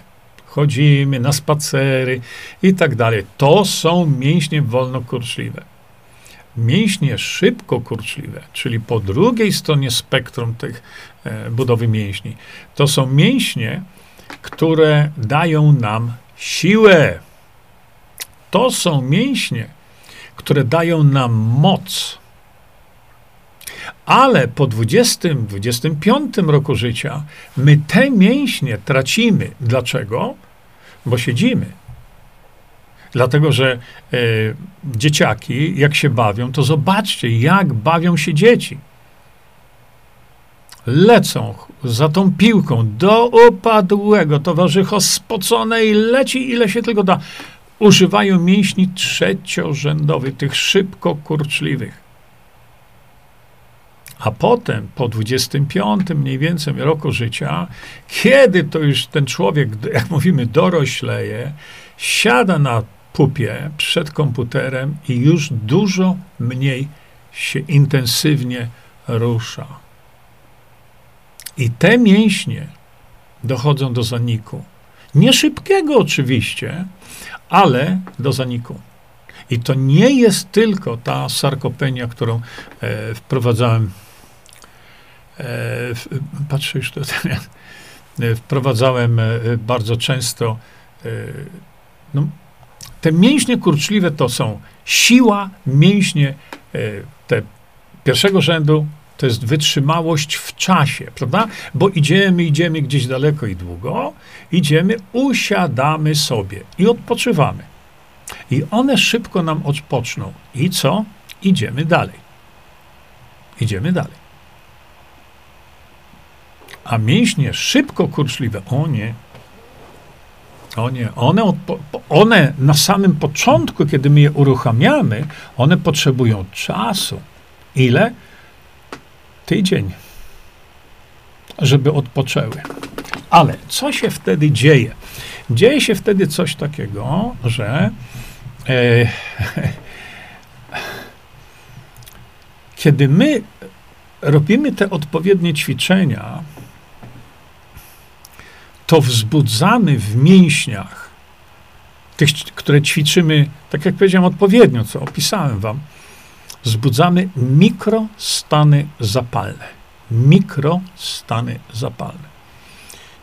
chodzimy na spacery i tak dalej. To są mięśnie wolnokurczliwe. Mięśnie szybko kurczliwe, czyli po drugiej stronie spektrum tych e, budowy mięśni, to są mięśnie, które dają nam siłę. To są mięśnie, które dają nam moc. Ale po 20-25 roku życia my te mięśnie tracimy. Dlaczego? Bo siedzimy. Dlatego, że e, dzieciaki, jak się bawią, to zobaczcie, jak bawią się dzieci. Lecą za tą piłką do opadłego, towarzycho spocone i leci ile się tylko da. Używają mięśni trzeciorzędowych, tych szybko kurczliwych. A potem, po 25 mniej więcej roku życia, kiedy to już ten człowiek, jak mówimy, dorośleje, siada na pupie przed komputerem i już dużo mniej się intensywnie rusza. I te mięśnie dochodzą do zaniku. Nie szybkiego oczywiście, ale do zaniku. I to nie jest tylko ta sarkopenia, którą e, wprowadzałem E, patrzę już tutaj, *laughs* e, wprowadzałem e, bardzo często. No, te mięśnie kurczliwe to są siła, mięśnie te pierwszego rzędu, to jest wytrzymałość w czasie, prawda? Bo idziemy, idziemy gdzieś daleko i długo, idziemy, usiadamy sobie i odpoczywamy. I one szybko nam odpoczną. I co? Idziemy dalej. Idziemy dalej. A mięśnie szybko kurczliwe, o nie. O nie, one, one na samym początku, kiedy my je uruchamiamy, one potrzebują czasu. Ile? Tydzień, żeby odpoczęły. Ale co się wtedy dzieje? Dzieje się wtedy coś takiego, że e, kiedy my robimy te odpowiednie ćwiczenia, to wzbudzamy w mięśniach, tych, które ćwiczymy, tak jak powiedziałem odpowiednio, co opisałem wam, wzbudzamy mikrostany zapalne. Mikrostany zapalne.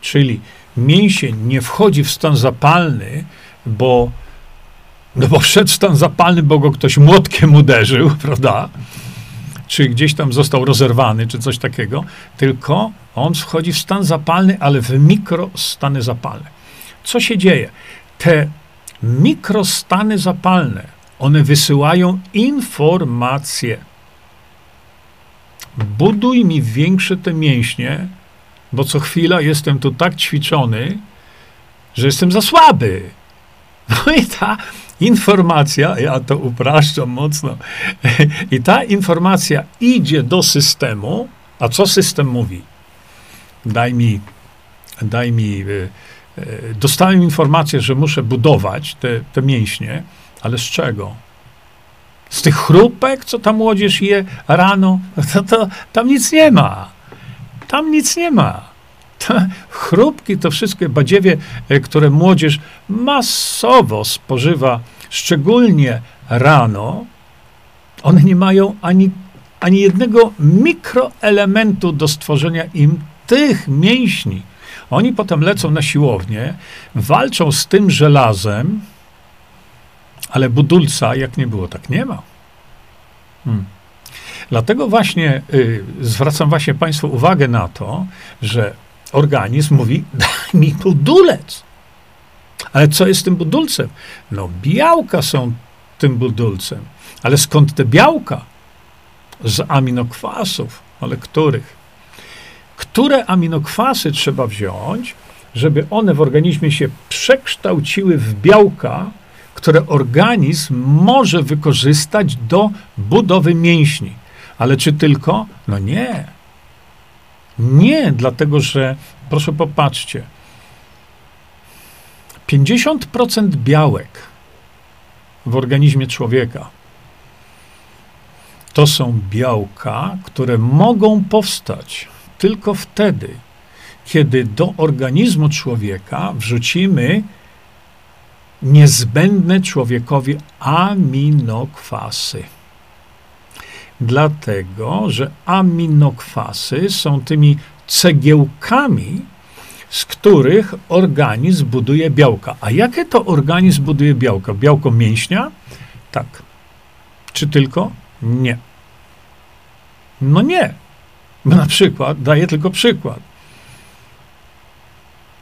czyli mięsień nie wchodzi w stan zapalny, bo, no bo wszedł w stan zapalny, bo go ktoś młotkiem uderzył, *laughs* prawda? Czy gdzieś tam został rozerwany, czy coś takiego, tylko on wchodzi w stan zapalny, ale w mikrostany zapalne. Co się dzieje? Te mikrostany zapalne, one wysyłają informacje. Buduj mi większe te mięśnie, bo co chwila jestem tu tak ćwiczony, że jestem za słaby. *laughs* No i ta informacja, ja to upraszczam mocno, *laughs* i ta informacja idzie do systemu, a co system mówi? Daj mi, daj mi, e, e, dostałem informację, że muszę budować te, te mięśnie, ale z czego? Z tych chrupek, co ta młodzież je rano, *laughs* to, to tam nic nie ma. Tam nic nie ma. *laughs* Te chrupki, to wszystkie badziewie, e, które młodzież masowo spożywa, szczególnie rano, one nie mają ani, ani jednego mikroelementu do stworzenia im tych mięśni. Oni potem lecą na siłownię, walczą z tym żelazem, ale budulca, jak nie było, tak nie ma. Hmm. Dlatego właśnie y, zwracam właśnie Państwu uwagę na to, że organizm mówi, *laughs* daj mi budulec. Ale co jest tym budulcem? No białka są tym budulcem. Ale skąd te białka? Z aminokwasów. Ale których? Które aminokwasy trzeba wziąć, żeby one w organizmie się przekształciły w białka, które organizm może wykorzystać do budowy mięśni. Ale czy tylko? No nie. Nie, dlatego że, proszę popatrzcie, 50% białek w organizmie człowieka to są białka, które mogą powstać tylko wtedy, kiedy do organizmu człowieka wrzucimy niezbędne człowiekowi aminokwasy. Dlatego, że aminokwasy są tymi cegiełkami, z których organizm buduje białka. A jakie to organizm buduje białka? Białko mięśnia? Tak. Czy tylko? Nie. No nie. Bo na przykład, daję tylko przykład.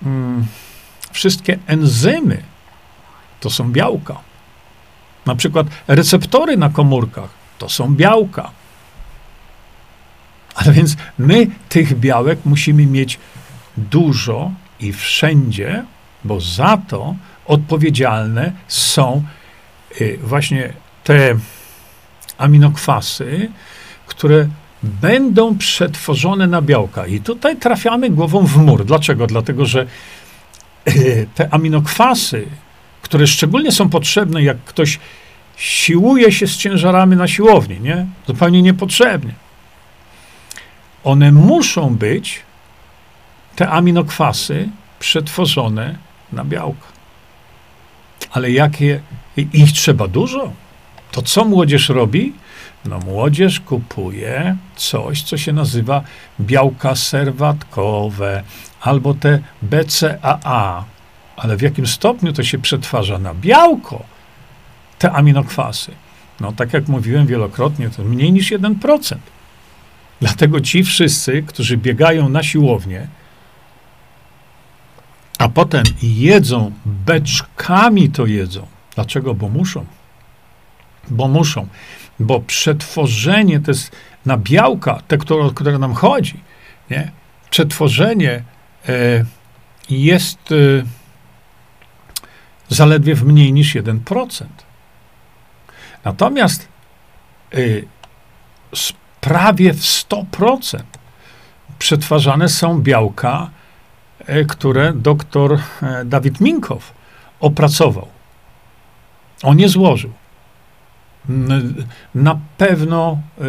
Hmm, wszystkie enzymy to są białka. Na przykład receptory na komórkach to są białka. Ale więc my tych białek musimy mieć dużo i wszędzie, bo za to odpowiedzialne są y, właśnie te aminokwasy, które będą przetworzone na białka. I tutaj trafiamy głową w mur. Dlaczego? Dlatego, że y, te aminokwasy, które szczególnie są potrzebne, jak ktoś siłuje się z ciężarami na siłowni, nie? Zupełnie niepotrzebnie. One muszą być, te aminokwasy, przetworzone na białka. Ale jakie, ich trzeba dużo. To co młodzież robi? No młodzież kupuje coś, co się nazywa białka serwatkowe albo te BCAA. Ale w jakim stopniu to się przetwarza na białko? Te aminokwasy. No tak jak mówiłem wielokrotnie, to mniej niż 1%. Dlatego ci wszyscy, którzy biegają na siłownię, a potem jedzą beczkami to jedzą. Dlaczego? Bo muszą. Bo muszą. Bo przetworzenie to jest na białka, te, które, o które nam chodzi, nie? przetworzenie e, jest e, zaledwie w mniej niż 1%. Natomiast e, prawie w 100% przetwarzane są białka, e, które doktor e, Dawid Minkow opracował. On je złożył. Na pewno e,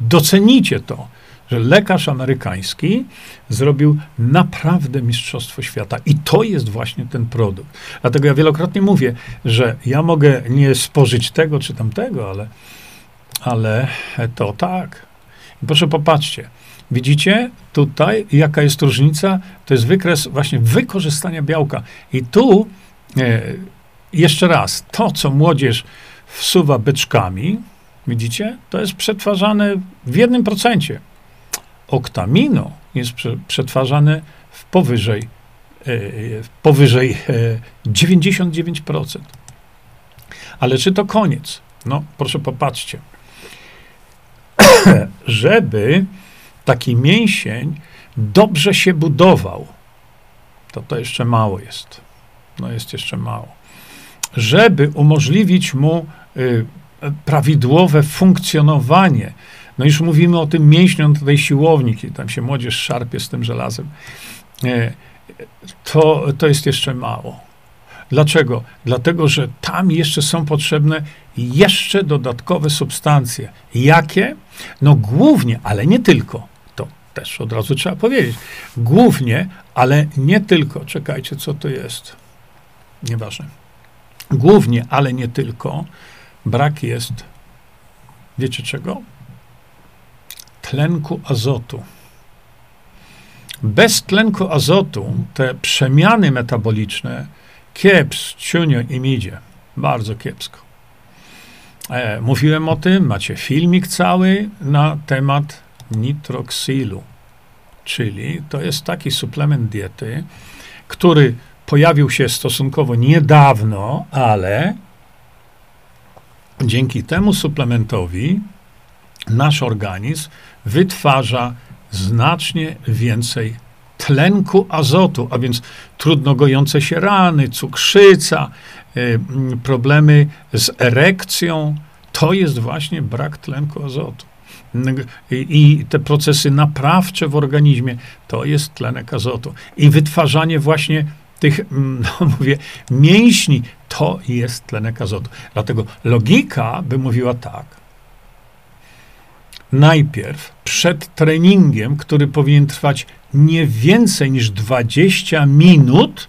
docenicie to, że lekarz amerykański zrobił naprawdę Mistrzostwo Świata. I to jest właśnie ten produkt. Dlatego ja wielokrotnie mówię, że ja mogę nie spożyć tego czy tamtego, ale, ale to tak, Proszę popatrzcie, Widzicie tutaj, jaka jest różnica? To jest wykres właśnie wykorzystania białka. I tu e, jeszcze raz, to co młodzież wsuwa beczkami, widzicie, to jest przetwarzane w jednym procencie. Oktamino jest prze, przetwarzane w powyżej, e, powyżej e, 99%. Ale czy to koniec? No, proszę popatrzcie. *clears throat* Żeby taki mięsień dobrze się budował, to to jeszcze mało jest. No jest jeszcze mało. Żeby umożliwić mu y, prawidłowe funkcjonowanie, no już mówimy o tym mięśniu tej siłowni, kiedy tam się młodzież szarpie z tym żelazem, y, to, to jest jeszcze mało. Dlaczego? Dlatego, że tam jeszcze są potrzebne jeszcze dodatkowe substancje. Jakie? No głównie, ale nie tylko. To też od razu trzeba powiedzieć. Głównie, ale nie tylko. Czekajcie, co to jest. Nieważne. Głównie, ale nie tylko. Brak jest, wiecie czego? Tlenku azotu. Bez tlenku azotu te przemiany metaboliczne Kieps, ciunio i midzie. Bardzo kiepsko. E, mówiłem o tym, macie filmik cały na temat nitroxilu, czyli to jest taki suplement diety, który pojawił się stosunkowo niedawno, ale dzięki temu suplementowi nasz organizm wytwarza znacznie więcej tlenku azotu, a więc trudno gojące się rany, cukrzyca, y, problemy z erekcją, to jest właśnie brak tlenku azotu. I te procesy naprawcze w organizmie, to jest tlenek azotu. I wytwarzanie właśnie tych, *laughs* no mówię, mięśni, to jest tlenek azotu. Dlatego logika by mówiła tak, najpierw przed treningiem, który powinien trwać nie więcej niż 20 minut,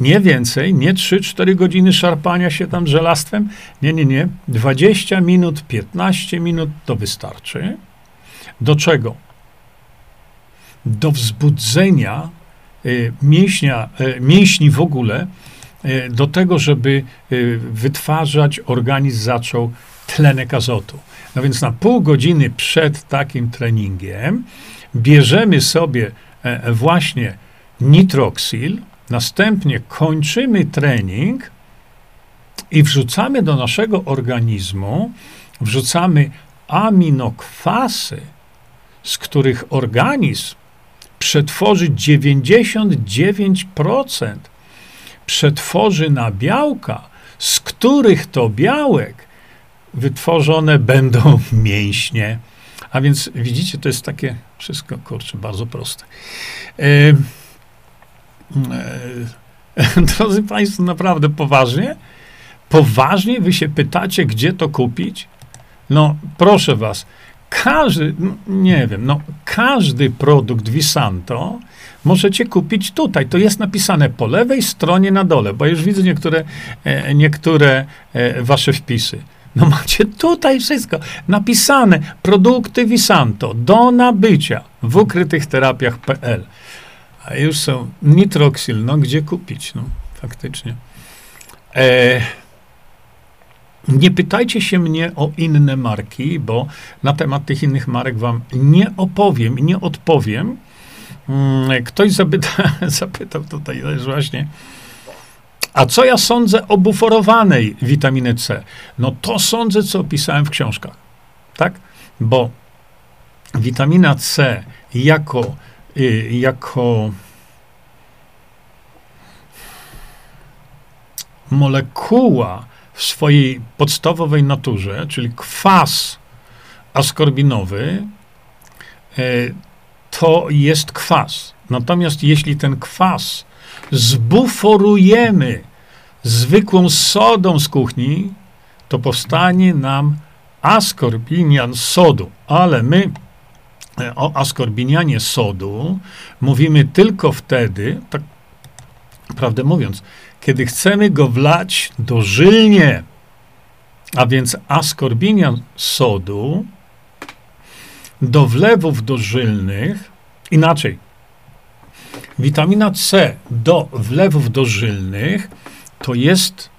nie więcej, nie 3-4 godziny szarpania się tam żelastwem, nie, nie, nie, 20 minut, 15 minut to wystarczy. Do czego? Do wzbudzenia y, mięśnia, y, mięśni w ogóle, y, do tego, żeby y, wytwarzać, organizm zaczął tlenek azotu. No więc na pół godziny przed takim treningiem bierzemy sobie e, właśnie nitroxil, następnie kończymy trening i wrzucamy do naszego organizmu, wrzucamy aminokwasy, z których organizm przetworzy 99%, przetworzy na białka, z których to białek wytworzone będą *laughs* mięśnie. A więc widzicie, to jest takie wszystko, kurczę, bardzo proste. E, e, *laughs* drodzy Państwo, naprawdę poważnie? Poważnie wy się pytacie, gdzie to kupić? No, proszę Was, każdy, no, nie wiem, no, każdy produkt Visanto możecie kupić tutaj. To jest napisane po lewej stronie na dole, bo już widzę niektóre, e, niektóre e, wasze wpisy. No macie tutaj wszystko napisane. Produkty Visanto do nabycia w ukrytych terapiach.pl. A już są nitroxil, no gdzie kupić? No faktycznie. E, nie pytajcie się mnie o inne marki, bo na temat tych innych marek wam nie opowiem nie odpowiem. Mm, ktoś zapyta, *laughs* zapytał tutaj też właśnie, a co ja sądzę o buforowanej witaminy C? No to sądzę, co opisałem w książkach. Tak? Bo witamina C jako, y, jako molekuła w swojej podstawowej naturze, czyli kwas askorbinowy, y, to jest kwas. Natomiast jeśli ten kwas zbuforujemy zwykłą sodą z kuchni, to powstanie nam askorbinian sodu. Ale my e, o askorbinianie sodu mówimy tylko wtedy, tak prawdę mówiąc, kiedy chcemy go wlać dożylnie. A więc askorbinian sodu do wlewów dożylnych, inaczej, witamina C do wlewów dożylnych to jest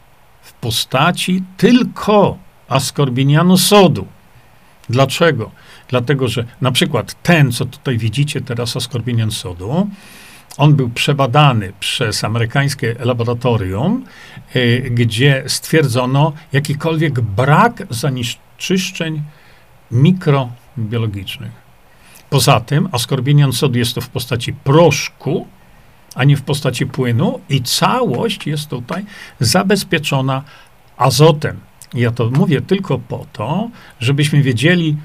w postaci tylko askorbinianu sodu. Dlaczego? Dlatego, że na przykład ten, co tutaj widzicie teraz, askorbinian sodu, on był przebadany przez amerykańskie laboratorium, y, gdzie stwierdzono jakikolwiek brak zanieczyszczeń mikrobiologicznych. Poza tym askorbinian sodu jest to w postaci proszku, a nie w postaci płynu i całość jest tutaj zabezpieczona azotem. Ja to mówię tylko po to, żebyśmy wiedzieli,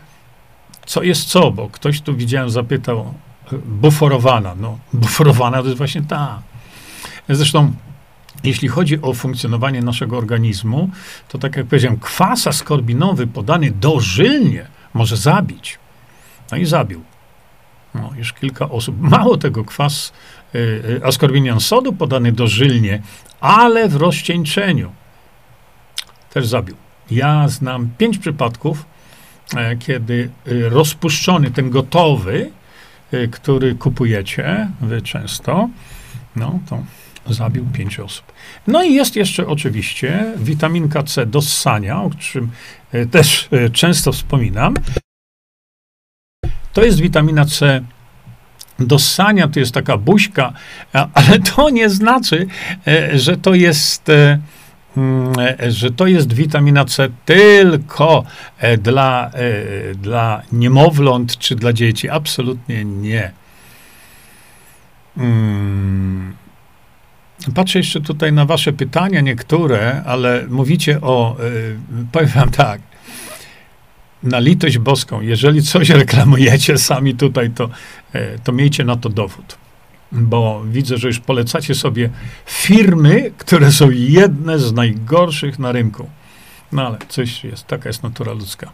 co jest co, bo ktoś tu widziałem, zapytał, buforowana. No, buforowana to jest właśnie ta. Zresztą, jeśli chodzi o funkcjonowanie naszego organizmu, to tak jak powiedziałem, kwas askorbinowy podany dożylnie może zabić. No i zabił. No, już kilka osób. Mało tego, kwas y, y askorbinian sodu podany dożylnie, ale w rozcieńczeniu też zabił. Ja znam pięć przypadków, e, kiedy y, rozpuszczony, ten gotowy, Y, który kupujecie, wy często, no to zabił pięć osób. No i jest jeszcze oczywiście witaminka C do ssania, o czym y, też y, często wspominam. To jest witamina C do ssania, to jest taka buźka, ale to nie znaczy, że to jest Mm, że to jest witamina C tylko e, dla, e, dla niemowląt czy dla dzieci. Absolutnie nie. Hmm. Patrzę jeszcze tutaj na wasze pytania, niektóre, ale mówicie o, e, powiem wam tak, na litość boską, jeżeli coś reklamujecie sami tutaj, to, to miejcie na to dowód bo widzę, że już polecacie sobie firmy, które są jedne z najgorszych na rynku. No ale coś jest, taka jest natura ludzka.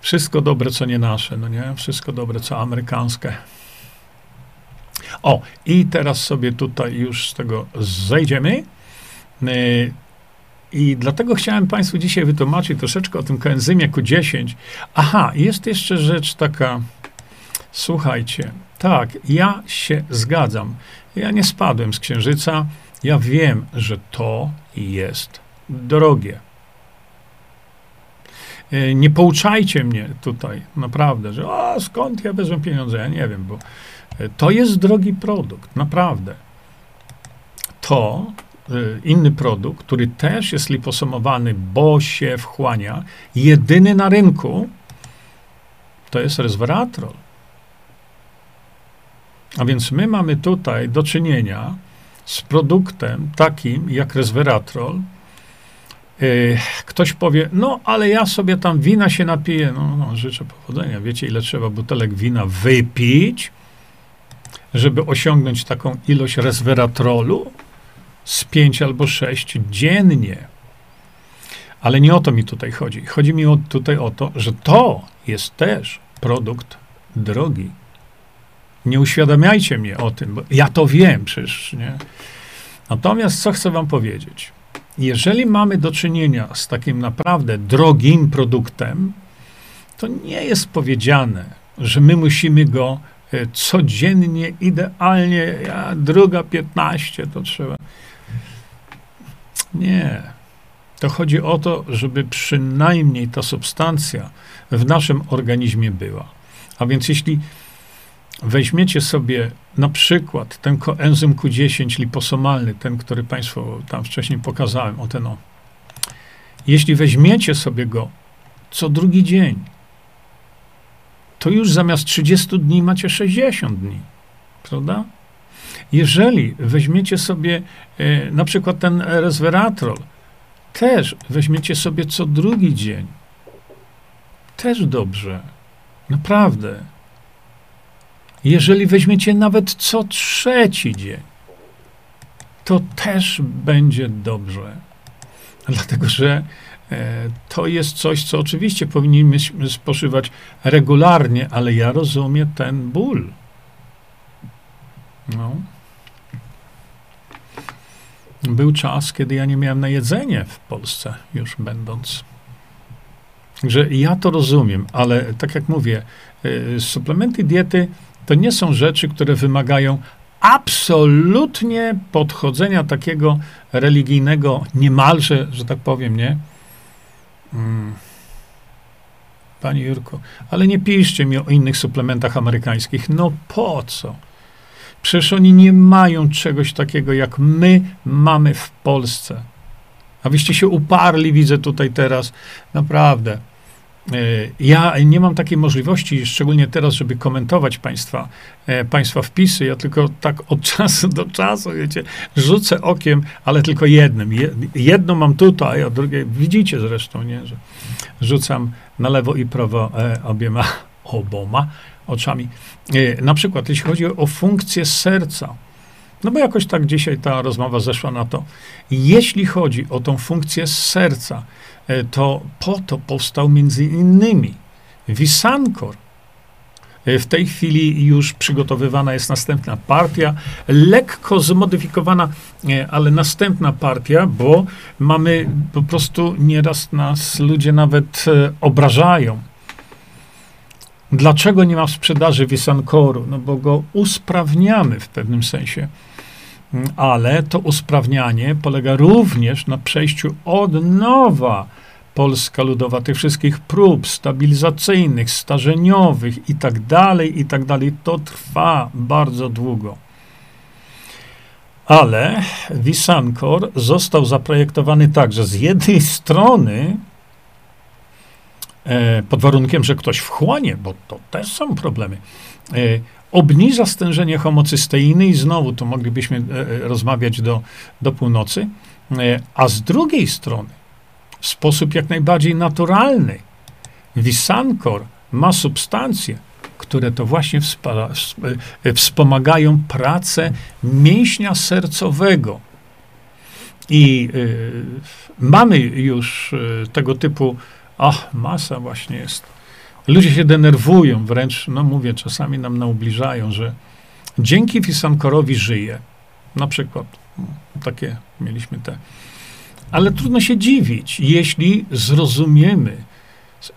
Wszystko dobre, co nie nasze, no nie? Wszystko dobre, co amerykańskie. O, i teraz sobie tutaj już z tego zejdziemy. I dlatego chciałem Państwu dzisiaj wytłumaczyć troszeczkę o tym koenzymie Q10. Aha, jest jeszcze rzecz taka, słuchajcie, tak, ja się zgadzam. Ja nie spadłem z księżyca. Ja wiem, że to jest drogie. E, nie pouczajcie mnie tutaj, naprawdę, że a skąd ja wezmę pieniądze? Ja nie wiem, bo e, to jest drogi produkt, naprawdę. To inny produkt, który też jest liposomowany, bo się wchłania, jedyny na rynku, to jest resveratrol. A więc my mamy tutaj do czynienia z produktem takim jak resveratrol. Yy, ktoś powie, no ale ja sobie tam wina się napiję. No, no, życzę powodzenia. Wiecie, ile trzeba butelek wina wypić, żeby osiągnąć taką ilość resveratrolu? Z pięć albo sześć dziennie. Ale nie o to mi tutaj chodzi. Chodzi mi o, tutaj o to, że to jest też produkt drogi. Nie uświadamiajcie mnie o tym, bo ja to wiem przecież, nie? Natomiast co chcę wam powiedzieć? Jeżeli mamy do czynienia z takim naprawdę drogim produktem, to nie jest powiedziane, że my musimy go e, codziennie, idealnie, ja, druga 15 to trzeba. Nie. To chodzi o to, żeby przynajmniej ta substancja w naszym organizmie była. A więc jeśli weźmiecie sobie na przykład ten koenzym Q10 liposomalny, ten, który Państwu tam wcześniej pokazałem, o ten o. Jeśli weźmiecie sobie go co drugi dzień, to już zamiast 30 dni macie 60 dni, prawda? Jeżeli weźmiecie sobie e, na przykład ten resveratrol, też weźmiecie sobie co drugi dzień, też dobrze, naprawdę. Jeżeli weźmiecie nawet co trzeci dzień, to też będzie dobrze. Dlatego, że e, to jest coś, co oczywiście powinniśmy spożywać regularnie, ale ja rozumiem ten ból. No. Był czas, kiedy ja nie miałem na jedzenie w Polsce, już będąc. Także ja to rozumiem, ale tak jak mówię, y, suplementy diety to nie są rzeczy, które wymagają absolutnie podchodzenia takiego religijnego, niemalże, że tak powiem, nie? Hmm. Panie Jurko, ale nie piszcie mi o innych suplementach amerykańskich. No po co? Przecież oni nie mają czegoś takiego, jak my mamy w Polsce. A wyście się uparli, widzę tutaj teraz. Naprawdę. E, ja nie mam takiej możliwości, szczególnie teraz, żeby komentować państwa, e, państwa wpisy. Ja tylko tak od *laughs* czasu do czasu, wiecie, rzucę okiem, ale tylko jednym. Jedno mam tutaj, a drugie, widzicie zresztą, nie, że rzucam na lewo i prawo e, obiema, *laughs* oboma oczami. Na przykład, jeśli chodzi o funkcję serca, no bo jakoś tak dzisiaj ta rozmowa zeszła na to. Jeśli chodzi o tą funkcję serca, E, to po to powstał między innymi Wisankor. E, w tej chwili już przygotowywana jest następna partia, lekko zmodyfikowana, e, ale następna partia, bo mamy po prostu nieraz nas ludzie nawet obrażają. Dlaczego nie ma w sprzedaży Wisankoru? No bo go usprawniamy w pewnym sensie. Mm, ale to usprawnianie polega również na przejściu od nowa Polska Ludowa, tych wszystkich prób stabilizacyjnych, starzeniowych i tak dalej, i tak dalej, to trwa bardzo długo. Ale Wisankor został zaprojektowany tak, że z jednej strony, pod warunkiem, że ktoś wchłanie, bo to też są problemy, e, obniża stężenie homocysteiny i znowu to moglibyśmy e, e rozmawiać do, do północy, e, a z drugiej strony w sposób jak najbardziej naturalny. Wisankor ma substancje, które to właśnie e, wspomagają pracę mięśnia sercowego. I y, mamy już y, tego typu, ach, masa właśnie jest. Ludzie się denerwują, wręcz, no mówię, czasami nam naubliżają, że dzięki Wisankorowi żyje. Na przykład, takie mieliśmy te ale trudno się dziwić, jeśli zrozumiemy,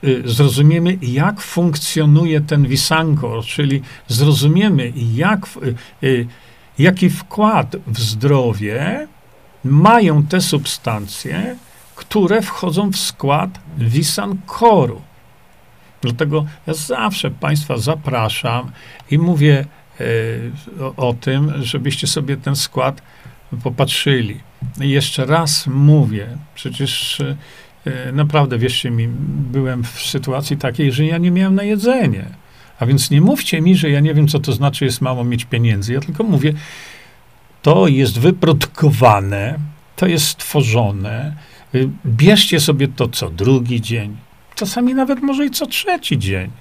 y, zrozumiemy, jak funkcjonuje ten wisankor, czyli zrozumiemy, jak, y, y, jaki wkład w zdrowie mają te substancje, które wchodzą w skład wisankoru. Dlatego ja zawsze Państwa zapraszam i mówię o, o tym, żebyście sobie ten skład popatrzyli. I jeszcze raz mówię, przecież e, naprawdę, wierzcie mi, byłem w sytuacji takiej, że ja nie miałem na jedzenie. A więc nie mówcie mi, że ja nie wiem, co to znaczy jest mało mieć pieniędzy. Ja tylko mówię, to jest wyprodukowane, to jest stworzone. Y, bierzcie sobie to co drugi dzień, czasami nawet może i co trzeci dzień,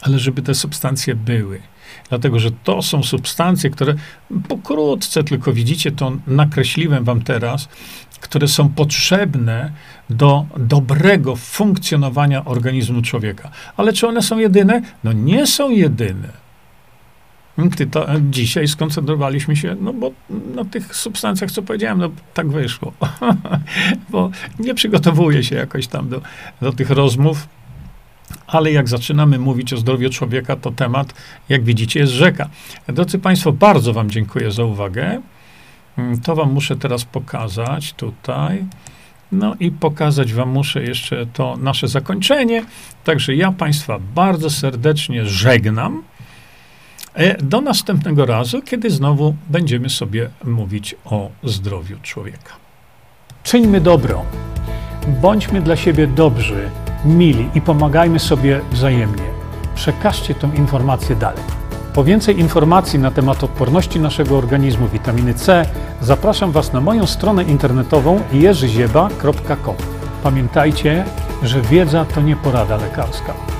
ale żeby te substancje były. Dlatego, że to są substancje, które pokrótce tylko widzicie, to nakreśliłem wam teraz, które są potrzebne do dobrego funkcjonowania organizmu człowieka. Ale czy one są jedyne? No nie są jedyne. To, dzisiaj skoncentrowaliśmy się, no bo na tych substancjach, co powiedziałem, no tak wyszło. *laughs* bo nie przygotowuję się jakoś tam do, do tych rozmów ale jak zaczynamy mówić o zdrowiu człowieka, to temat, jak widzicie, jest rzeka. Drodzy Państwo, bardzo Wam dziękuję za uwagę. Mm, to Wam muszę teraz pokazać tutaj. No i pokazać Wam muszę jeszcze to nasze zakończenie. Także ja Państwa bardzo serdecznie żegnam. E, do następnego razu, kiedy znowu będziemy sobie mówić o zdrowiu człowieka. Czyńmy dobro. Bądźmy dla siebie dobrzy mili i pomagajmy sobie wzajemnie. Przekażcie tę informację dalej. Po więcej informacji na temat odporności naszego organizmu witaminy C zapraszam Was na moją stronę internetową jerzyzieba.com. Pamiętajcie, że wiedza to nie porada lekarska.